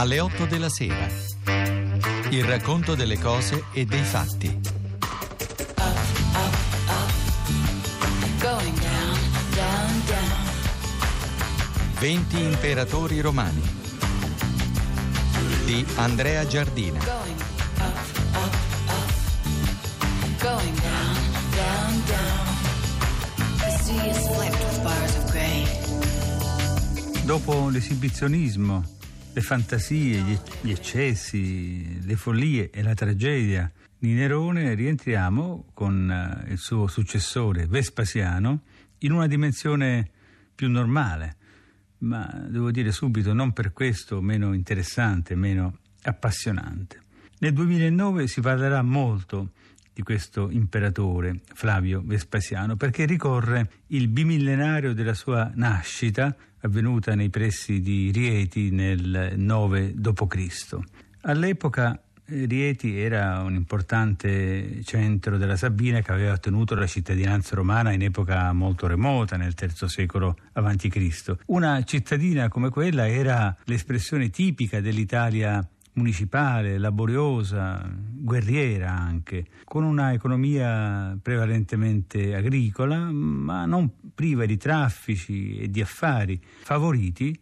alle 8 della sera. Il racconto delle cose e dei fatti. Going down, down, down. 20 imperatori romani di Andrea Giardina. Going up, up, up. Going down, down, down. The sea is flecked with bars of gray. Dopo l'esibizionismo, le fantasie, gli, gli eccessi, le follie e la tragedia di Nerone, rientriamo con eh, il suo successore Vespasiano in una dimensione più normale, ma devo dire subito non per questo meno interessante, meno appassionante. Nel 2009 si parlerà molto di questo imperatore Flavio Vespasiano perché ricorre il bimillenario della sua nascita avvenuta nei pressi di Rieti nel 9 d.C. All'epoca eh, Rieti era un importante centro della Sabina che aveva ottenuto la cittadinanza romana in epoca molto remota, nel III secolo a.C. Una cittadina come quella era l'espressione tipica dell'Italia municipale, laboriosa, guerriera anche, con una economia prevalentemente agricola, ma non priva di traffici e di affari, favoriti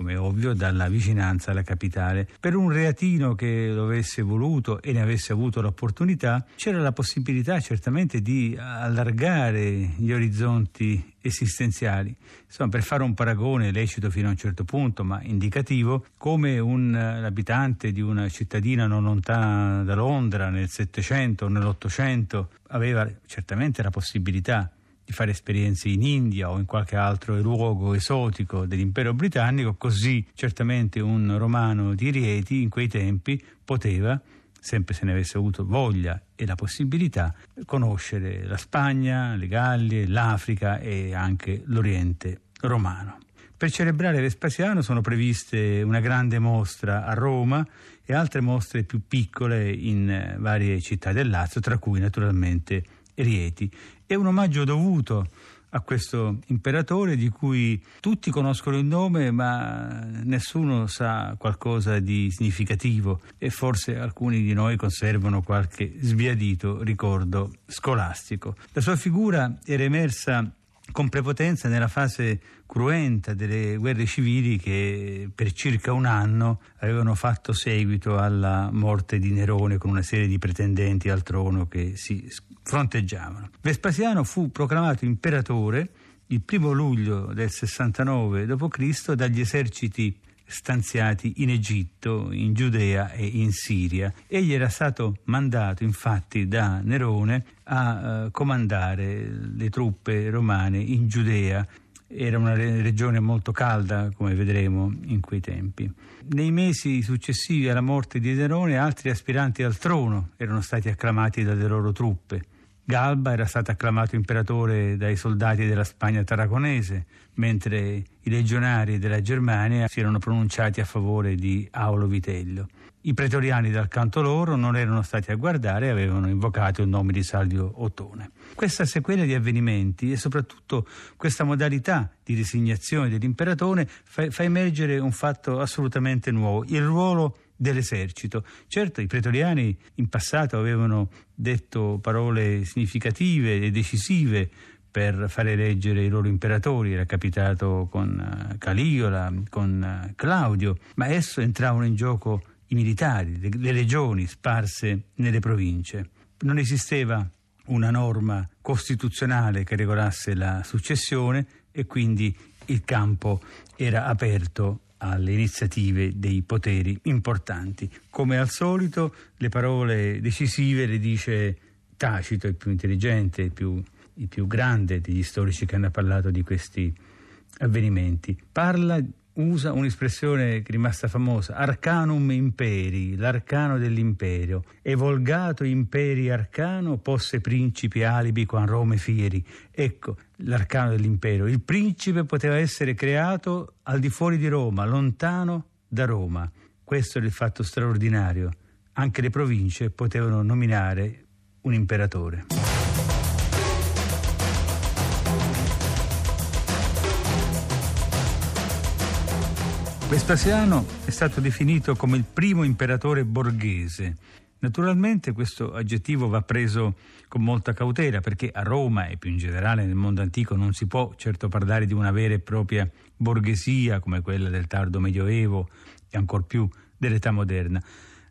come ovvio, dalla vicinanza alla capitale. Per un reatino che lo avesse voluto e ne avesse avuto l'opportunità, c'era la possibilità certamente di allargare gli orizzonti esistenziali. Insomma, per fare un paragone lecito fino a un certo punto, ma indicativo, come un abitante di una cittadina non lontana da Londra nel Settecento o nell'Ottocento aveva certamente la possibilità di fare esperienze in India o in qualche altro luogo esotico dell'impero britannico, così certamente un romano di Rieti in quei tempi poteva, sempre se ne avesse avuto voglia e la possibilità, conoscere la Spagna, le Gallie, l'Africa e anche l'Oriente romano. Per celebrare Vespasiano sono previste una grande mostra a Roma e altre mostre più piccole in varie città del Lazio, tra cui naturalmente Rieti. È un omaggio dovuto a questo imperatore di cui tutti conoscono il nome ma nessuno sa qualcosa di significativo e forse alcuni di noi conservano qualche sbiadito ricordo scolastico. La sua figura era emersa con prepotenza nella fase cruenta delle guerre civili che per circa un anno avevano fatto seguito alla morte di Nerone con una serie di pretendenti al trono che si fronteggiavano. Vespasiano fu proclamato imperatore il primo luglio del 69 d.C. dagli eserciti stanziati in Egitto, in Giudea e in Siria. Egli era stato mandato infatti da Nerone a uh, comandare le truppe romane in Giudea. Era una regione molto calda, come vedremo in quei tempi. Nei mesi successivi alla morte di Nerone, altri aspiranti al trono erano stati acclamati dalle loro truppe. Galba era stato acclamato imperatore dai soldati della Spagna tarraconese, mentre i legionari della Germania si erano pronunciati a favore di Aulo Vitello. I pretoriani dal canto loro non erano stati a guardare e avevano invocato il nome di Salvio Ottone. Questa sequela di avvenimenti e soprattutto questa modalità di designazione dell'imperatore fa, fa emergere un fatto assolutamente nuovo, il ruolo dell'esercito. Certo, i pretoriani in passato avevano detto parole significative e decisive per fare eleggere i loro imperatori, era capitato con uh, Caliola, con uh, Claudio, ma adesso entravano in gioco i militari, le legioni sparse nelle province. Non esisteva una norma costituzionale che regolasse la successione e quindi il campo era aperto alle iniziative dei poteri importanti. Come al solito le parole decisive le dice Tacito, il più intelligente, il più, il più grande degli storici che hanno parlato di questi avvenimenti. Parla usa un'espressione rimasta famosa, arcanum imperi, l'arcano dell'imperio, e volgato imperi arcano posse principi alibi quan Rome fieri. Ecco l'arcano dell'imperio. Il principe poteva essere creato al di fuori di Roma, lontano da Roma. Questo è il fatto straordinario. Anche le province potevano nominare un imperatore. Vespasiano è stato definito come il primo imperatore borghese. Naturalmente questo aggettivo va preso con molta cautela perché a Roma e più in generale nel mondo antico non si può certo parlare di una vera e propria borghesia come quella del tardo medioevo e ancor più dell'età moderna.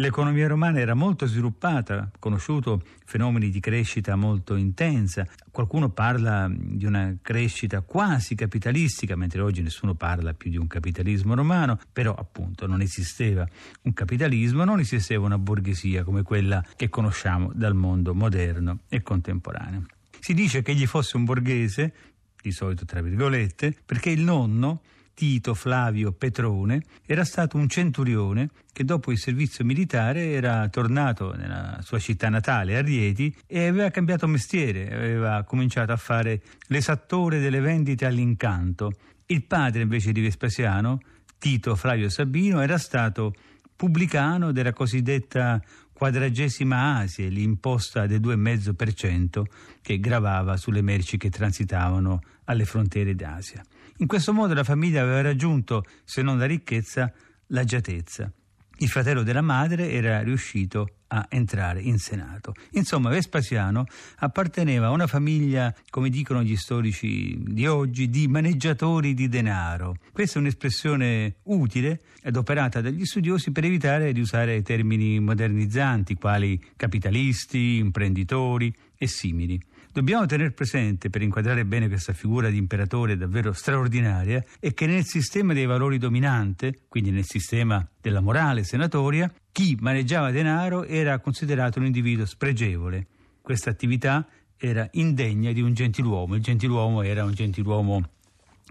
L'economia romana era molto sviluppata, conosciuto fenomeni di crescita molto intensa. Qualcuno parla di una crescita quasi capitalistica, mentre oggi nessuno parla più di un capitalismo romano, però appunto non esisteva un capitalismo, non esisteva una borghesia come quella che conosciamo dal mondo moderno e contemporaneo. Si dice che egli fosse un borghese, di solito tra virgolette, perché il nonno Tito Flavio Petrone era stato un centurione che dopo il servizio militare era tornato nella sua città natale, a Rieti, e aveva cambiato mestiere, aveva cominciato a fare l'esattore delle vendite all'incanto. Il padre invece di Vespasiano, Tito Flavio Sabino, era stato pubblicano della cosiddetta quadragesima Asie, l'imposta del 2,5% che gravava sulle merci che transitavano alle frontiere d'Asia. In questo modo la famiglia aveva raggiunto, se non la ricchezza, l'agiatezza. Il fratello della madre era riuscito a entrare in Senato. Insomma, Vespasiano apparteneva a una famiglia, come dicono gli storici di oggi, di maneggiatori di denaro. Questa è un'espressione utile ed operata dagli studiosi per evitare di usare termini modernizzanti quali capitalisti, imprenditori e simili. Dobbiamo tenere presente, per inquadrare bene questa figura di imperatore davvero straordinaria, è che nel sistema dei valori dominante, quindi nel sistema della morale senatoria, chi maneggiava denaro era considerato un individuo spregevole. Questa attività era indegna di un gentiluomo. Il gentiluomo era un gentiluomo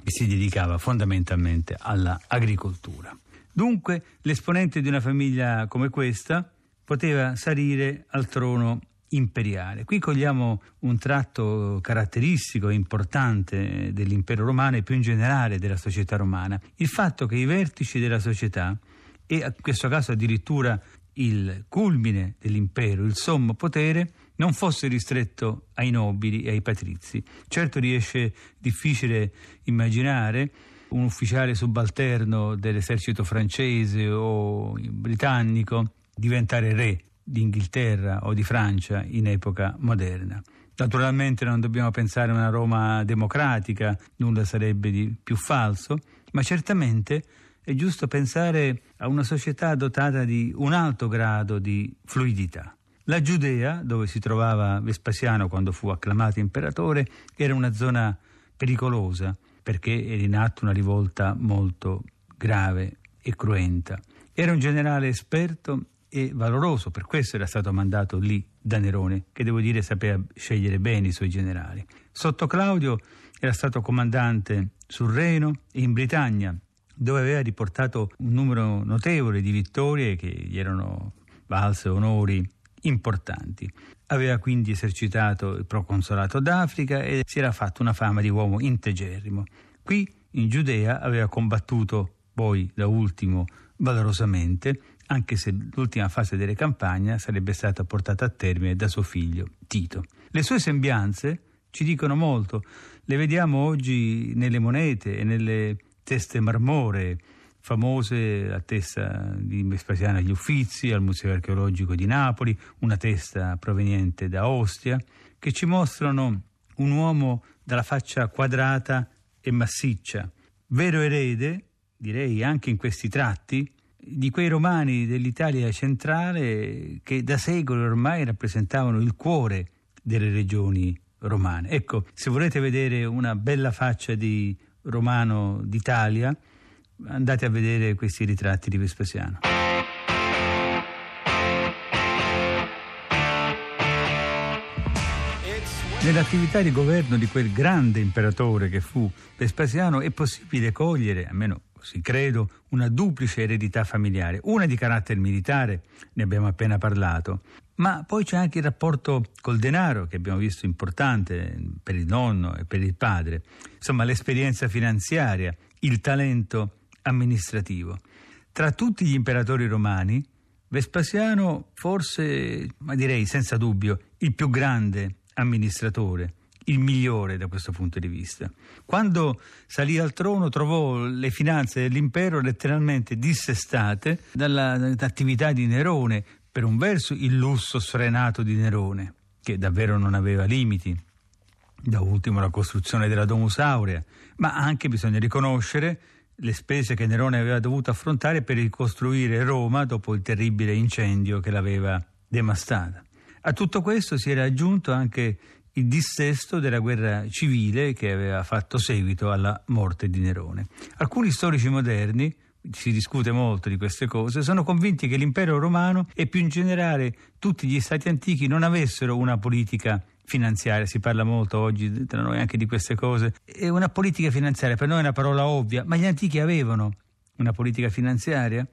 che si dedicava fondamentalmente all'agricoltura. Dunque, l'esponente di una famiglia come questa poteva salire al trono imperiale. Qui cogliamo un tratto caratteristico e importante dell'impero romano e più in generale della società romana, il fatto che i vertici della società, e in questo caso addirittura il culmine dell'impero, il sommo potere, non fosse ristretto ai nobili e ai patrizi. Certo riesce difficile immaginare un ufficiale subalterno dell'esercito francese o britannico diventare re d'Inghilterra o di Francia in epoca moderna. Naturalmente non dobbiamo pensare a una Roma democratica, nulla sarebbe di più falso, ma certamente è giusto pensare a una società dotata di un alto grado di fluidità. La Giudea, dove si trovava Vespasiano quando fu acclamato imperatore, era una zona pericolosa perché era in atto una rivolta molto grave e cruenta. Era un generale esperto e valoroso, per questo era stato mandato lì da Nerone, che devo dire sapeva scegliere bene i suoi generali. Sotto Claudio era stato comandante sul Reno e in Britannia, dove aveva riportato un numero notevole di vittorie che gli erano valse onori importanti. Aveva quindi esercitato il proconsolato d'Africa e si era fatto una fama di uomo integerrimo. Qui in Giudea aveva combattuto poi da ultimo valorosamente anche se l'ultima fase delle campagne sarebbe stata portata a termine da suo figlio Tito. Le sue sembianze ci dicono molto, le vediamo oggi nelle monete e nelle teste marmoree, famose la testa di Vespasiano agli Uffizi, al Museo archeologico di Napoli, una testa proveniente da Ostia, che ci mostrano un uomo dalla faccia quadrata e massiccia, vero erede, direi anche in questi tratti, di quei romani dell'Italia centrale che da secoli ormai rappresentavano il cuore delle regioni romane. Ecco, se volete vedere una bella faccia di romano d'Italia, andate a vedere questi ritratti di Vespasiano. Nell'attività di governo di quel grande imperatore che fu Vespasiano è possibile cogliere, almeno così credo, una duplice eredità familiare, una di carattere militare, ne abbiamo appena parlato, ma poi c'è anche il rapporto col denaro che abbiamo visto importante per il nonno e per il padre, insomma l'esperienza finanziaria, il talento amministrativo. Tra tutti gli imperatori romani, Vespasiano forse, ma direi senza dubbio, il più grande amministratore, il migliore da questo punto di vista. Quando salì al trono trovò le finanze dell'impero letteralmente dissestate dall'attività di Nerone, per un verso il lusso sfrenato di Nerone, che davvero non aveva limiti, da ultimo la costruzione della Domus Aurea, ma anche bisogna riconoscere le spese che Nerone aveva dovuto affrontare per ricostruire Roma dopo il terribile incendio che l'aveva devastata. A tutto questo si era aggiunto anche il dissesto della guerra civile che aveva fatto seguito alla morte di Nerone. Alcuni storici moderni, si discute molto di queste cose, sono convinti che l'impero romano e più in generale tutti gli stati antichi non avessero una politica finanziaria, si parla molto oggi tra noi anche di queste cose, è una politica finanziaria, per noi è una parola ovvia, ma gli antichi avevano una politica finanziaria?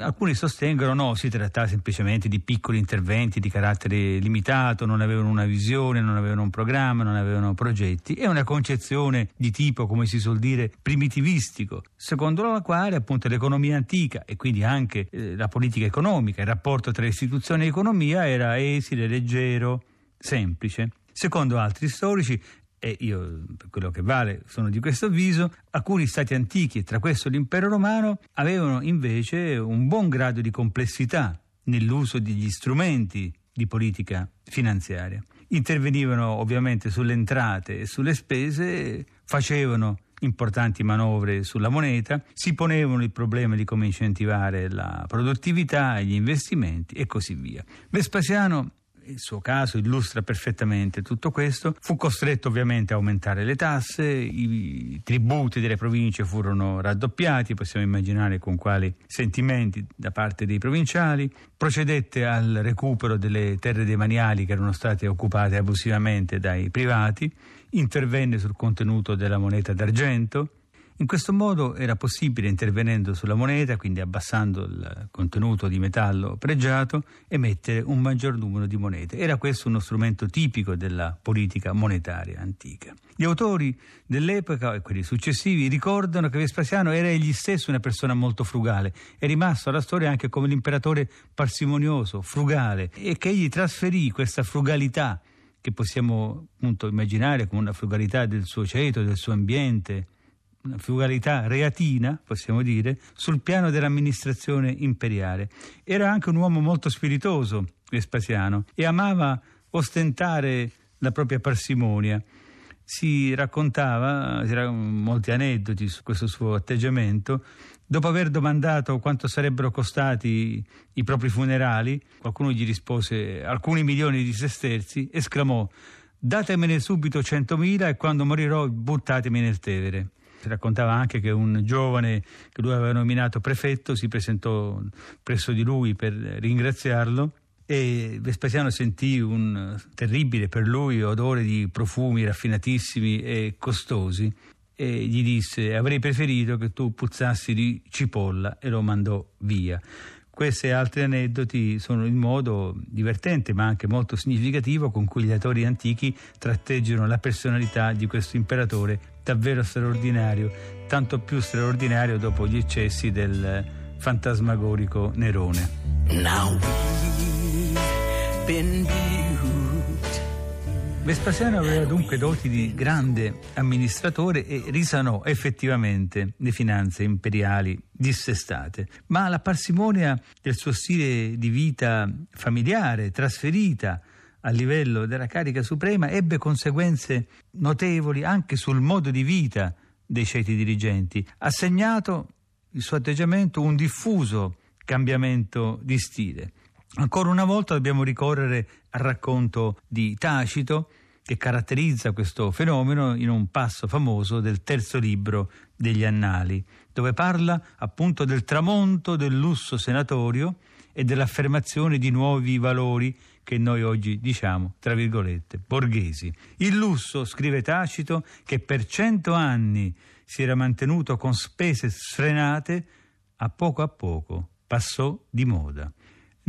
Alcuni sostengono no, si trattava semplicemente di piccoli interventi di carattere limitato, non avevano una visione, non avevano un programma, non avevano progetti. È una concezione di tipo, come si suol dire, primitivistico, secondo la quale appunto l'economia antica e quindi anche eh, la politica economica, il rapporto tra istituzione e economia era esile, leggero, semplice. Secondo altri storici, e io per quello che vale sono di questo avviso, alcuni stati antichi, e tra questo l'impero romano, avevano invece un buon grado di complessità nell'uso degli strumenti di politica finanziaria. Intervenivano ovviamente sulle entrate e sulle spese, facevano importanti manovre sulla moneta, si ponevano il problema di come incentivare la produttività, gli investimenti e così via. Vespasiano il suo caso illustra perfettamente tutto questo. Fu costretto ovviamente a aumentare le tasse, i tributi delle province furono raddoppiati, possiamo immaginare con quali sentimenti da parte dei provinciali, procedette al recupero delle terre demaniali che erano state occupate abusivamente dai privati, intervenne sul contenuto della moneta d'argento, in questo modo era possibile, intervenendo sulla moneta, quindi abbassando il contenuto di metallo pregiato, emettere un maggior numero di monete. Era questo uno strumento tipico della politica monetaria antica. Gli autori dell'epoca e quelli successivi ricordano che Vespasiano era egli stesso una persona molto frugale, è rimasto alla storia anche come l'imperatore parsimonioso, frugale, e che egli trasferì questa frugalità che possiamo appunto immaginare come una frugalità del suo ceto, del suo ambiente, una frugalità reatina, possiamo dire, sul piano dell'amministrazione imperiale. Era anche un uomo molto spiritoso, Vespasiano, e amava ostentare la propria parsimonia. Si raccontava, c'erano molti aneddoti su questo suo atteggiamento, dopo aver domandato quanto sarebbero costati i propri funerali, qualcuno gli rispose alcuni milioni di sesterzi, esclamò datemene subito centomila e quando morirò buttatemi nel Tevere. Si raccontava anche che un giovane che lui aveva nominato prefetto si presentò presso di lui per ringraziarlo e Vespasiano sentì un terribile per lui odore di profumi raffinatissimi e costosi e gli disse avrei preferito che tu puzzassi di cipolla e lo mandò via. Questi e altri aneddoti sono il modo divertente ma anche molto significativo con cui gli autori antichi tratteggiano la personalità di questo imperatore davvero straordinario, tanto più straordinario dopo gli eccessi del fantasmagorico Nerone. Now we've been Vespasiano aveva dunque doti di grande amministratore e risanò effettivamente le finanze imperiali dissestate, ma la parsimonia del suo stile di vita familiare, trasferita a livello della carica suprema, ebbe conseguenze notevoli anche sul modo di vita dei ceti dirigenti. Ha segnato il suo atteggiamento un diffuso cambiamento di stile. Ancora una volta dobbiamo ricorrere al racconto di Tacito che caratterizza questo fenomeno in un passo famoso del terzo libro degli Annali, dove parla appunto del tramonto del lusso senatorio e dell'affermazione di nuovi valori che noi oggi diciamo, tra virgolette, borghesi. Il lusso, scrive Tacito, che per cento anni si era mantenuto con spese sfrenate, a poco a poco passò di moda.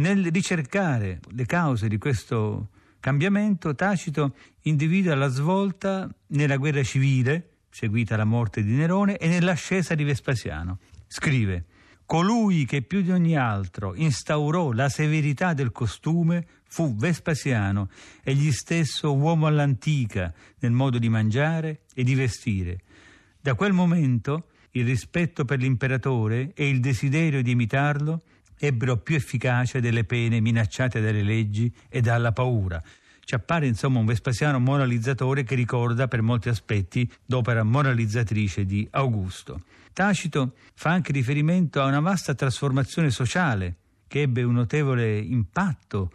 Nel ricercare le cause di questo cambiamento, Tacito individua la svolta nella guerra civile, seguita la morte di Nerone, e nell'ascesa di Vespasiano. Scrive Colui che più di ogni altro instaurò la severità del costume fu Vespasiano, egli stesso uomo all'antica nel modo di mangiare e di vestire. Da quel momento il rispetto per l'imperatore e il desiderio di imitarlo ebbero più efficacia delle pene minacciate dalle leggi e dalla paura. Ci appare insomma un Vespasiano moralizzatore che ricorda per molti aspetti l'opera moralizzatrice di Augusto. Tacito fa anche riferimento a una vasta trasformazione sociale che ebbe un notevole impatto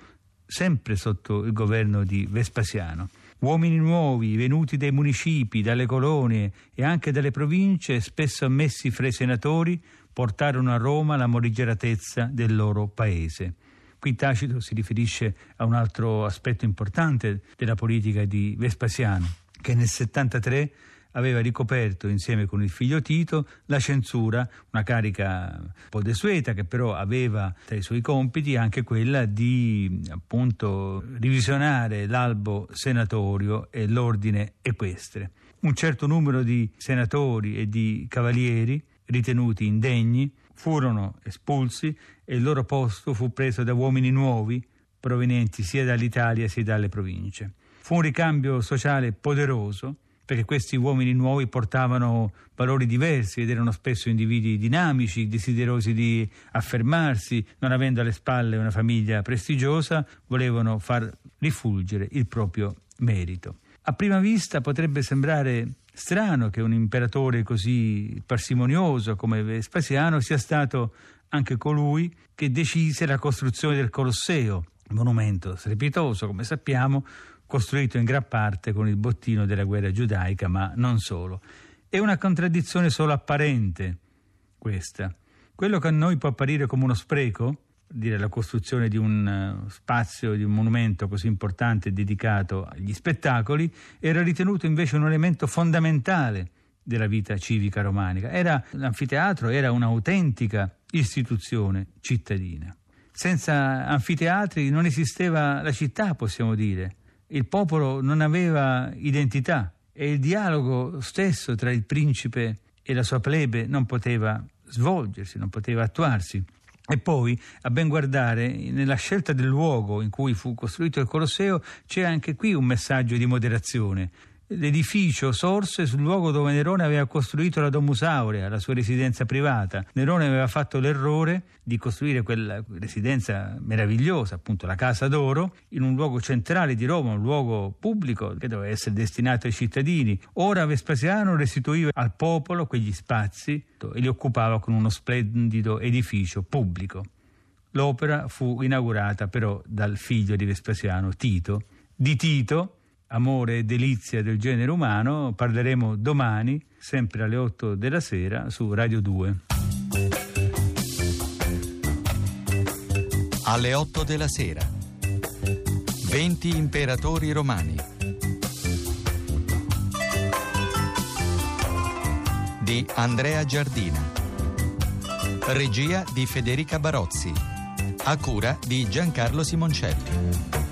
sempre sotto il governo di Vespasiano. Uomini nuovi, venuti dai municipi, dalle colonie e anche dalle province, spesso ammessi fra i senatori, portarono a Roma la morigeratezza del loro paese. Qui Tacito si riferisce a un altro aspetto importante della politica di Vespasiano, che nel 73 aveva ricoperto insieme con il figlio Tito la censura, una carica un po' desueta che però aveva tra i suoi compiti anche quella di appunto revisionare l'albo senatorio e l'ordine equestre. Un certo numero di senatori e di cavalieri ritenuti indegni, furono espulsi e il loro posto fu preso da uomini nuovi provenienti sia dall'Italia sia dalle province. Fu un ricambio sociale poderoso perché questi uomini nuovi portavano valori diversi ed erano spesso individui dinamici, desiderosi di affermarsi, non avendo alle spalle una famiglia prestigiosa, volevano far rifulgere il proprio merito. A prima vista potrebbe sembrare strano che un imperatore così parsimonioso come Vespasiano sia stato anche colui che decise la costruzione del Colosseo, monumento strepitoso, come sappiamo, costruito in gran parte con il bottino della guerra giudaica, ma non solo. È una contraddizione solo apparente questa. Quello che a noi può apparire come uno spreco, dire la costruzione di un eh, spazio, di un monumento così importante dedicato agli spettacoli, era ritenuto invece un elemento fondamentale della vita civica romanica. Era, l'anfiteatro era un'autentica istituzione cittadina. Senza anfiteatri non esisteva la città, possiamo dire. Il popolo non aveva identità e il dialogo stesso tra il principe e la sua plebe non poteva svolgersi, non poteva attuarsi. E poi, a ben guardare, nella scelta del luogo in cui fu costruito il Colosseo c'è anche qui un messaggio di moderazione. L'edificio sorse sul luogo dove Nerone aveva costruito la Domus Aurea, la sua residenza privata. Nerone aveva fatto l'errore di costruire quella residenza meravigliosa, appunto la Casa d'Oro, in un luogo centrale di Roma, un luogo pubblico che doveva essere destinato ai cittadini. Ora Vespasiano restituiva al popolo quegli spazi e li occupava con uno splendido edificio pubblico. L'opera fu inaugurata però dal figlio di Vespasiano, Tito. Di Tito amore e delizia del genere umano, parleremo domani, sempre alle 8 della sera, su Radio 2. Alle 8 della sera. 20 imperatori romani. Di Andrea Giardina. Regia di Federica Barozzi. A cura di Giancarlo Simoncelli.